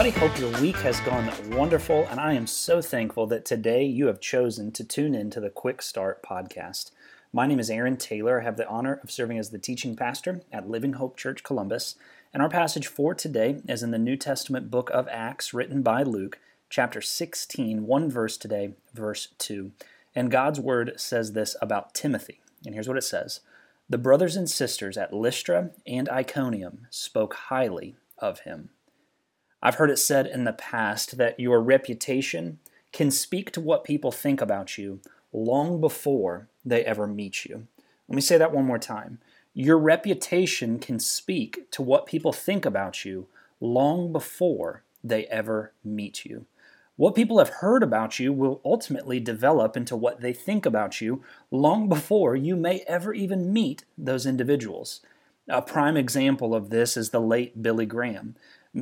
Everybody, hope your week has gone wonderful, and I am so thankful that today you have chosen to tune in to the Quick Start podcast. My name is Aaron Taylor. I have the honor of serving as the teaching pastor at Living Hope Church Columbus, and our passage for today is in the New Testament book of Acts, written by Luke, chapter 16, one verse today, verse 2. And God's word says this about Timothy, and here's what it says The brothers and sisters at Lystra and Iconium spoke highly of him. I've heard it said in the past that your reputation can speak to what people think about you long before they ever meet you. Let me say that one more time. Your reputation can speak to what people think about you long before they ever meet you. What people have heard about you will ultimately develop into what they think about you long before you may ever even meet those individuals. A prime example of this is the late Billy Graham.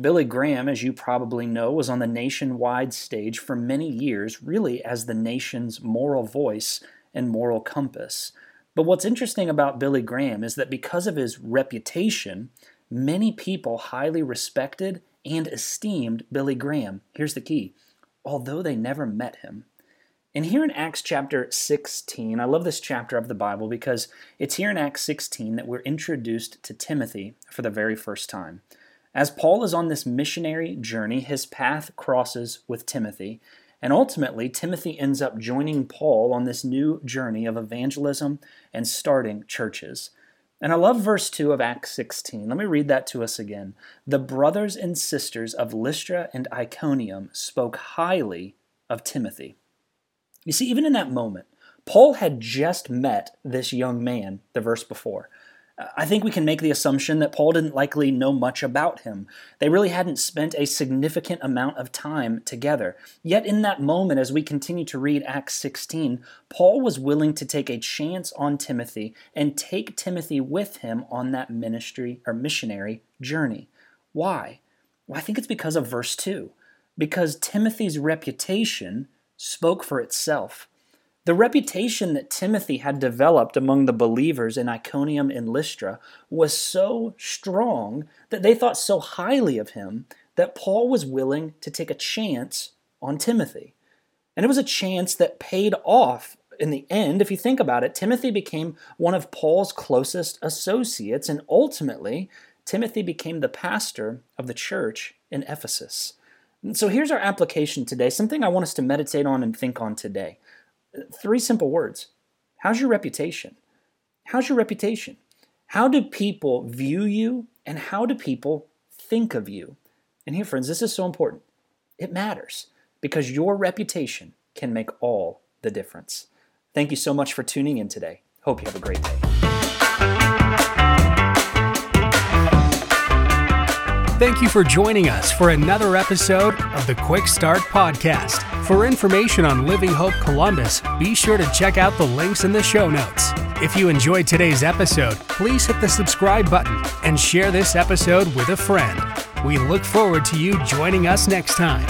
Billy Graham, as you probably know, was on the nationwide stage for many years, really as the nation's moral voice and moral compass. But what's interesting about Billy Graham is that because of his reputation, many people highly respected and esteemed Billy Graham. Here's the key although they never met him. And here in Acts chapter 16, I love this chapter of the Bible because it's here in Acts 16 that we're introduced to Timothy for the very first time. As Paul is on this missionary journey, his path crosses with Timothy, and ultimately, Timothy ends up joining Paul on this new journey of evangelism and starting churches. And I love verse 2 of Acts 16. Let me read that to us again. The brothers and sisters of Lystra and Iconium spoke highly of Timothy. You see, even in that moment, Paul had just met this young man the verse before. I think we can make the assumption that Paul didn't likely know much about him. They really hadn't spent a significant amount of time together. Yet, in that moment, as we continue to read Acts 16, Paul was willing to take a chance on Timothy and take Timothy with him on that ministry or missionary journey. Why? Well, I think it's because of verse 2. Because Timothy's reputation spoke for itself. The reputation that Timothy had developed among the believers in Iconium and Lystra was so strong that they thought so highly of him that Paul was willing to take a chance on Timothy. And it was a chance that paid off in the end. If you think about it, Timothy became one of Paul's closest associates, and ultimately, Timothy became the pastor of the church in Ephesus. And so here's our application today, something I want us to meditate on and think on today. Three simple words. How's your reputation? How's your reputation? How do people view you and how do people think of you? And here, friends, this is so important. It matters because your reputation can make all the difference. Thank you so much for tuning in today. Hope you have a great day. Thank you for joining us for another episode of the Quick Start Podcast. For information on Living Hope Columbus, be sure to check out the links in the show notes. If you enjoyed today's episode, please hit the subscribe button and share this episode with a friend. We look forward to you joining us next time.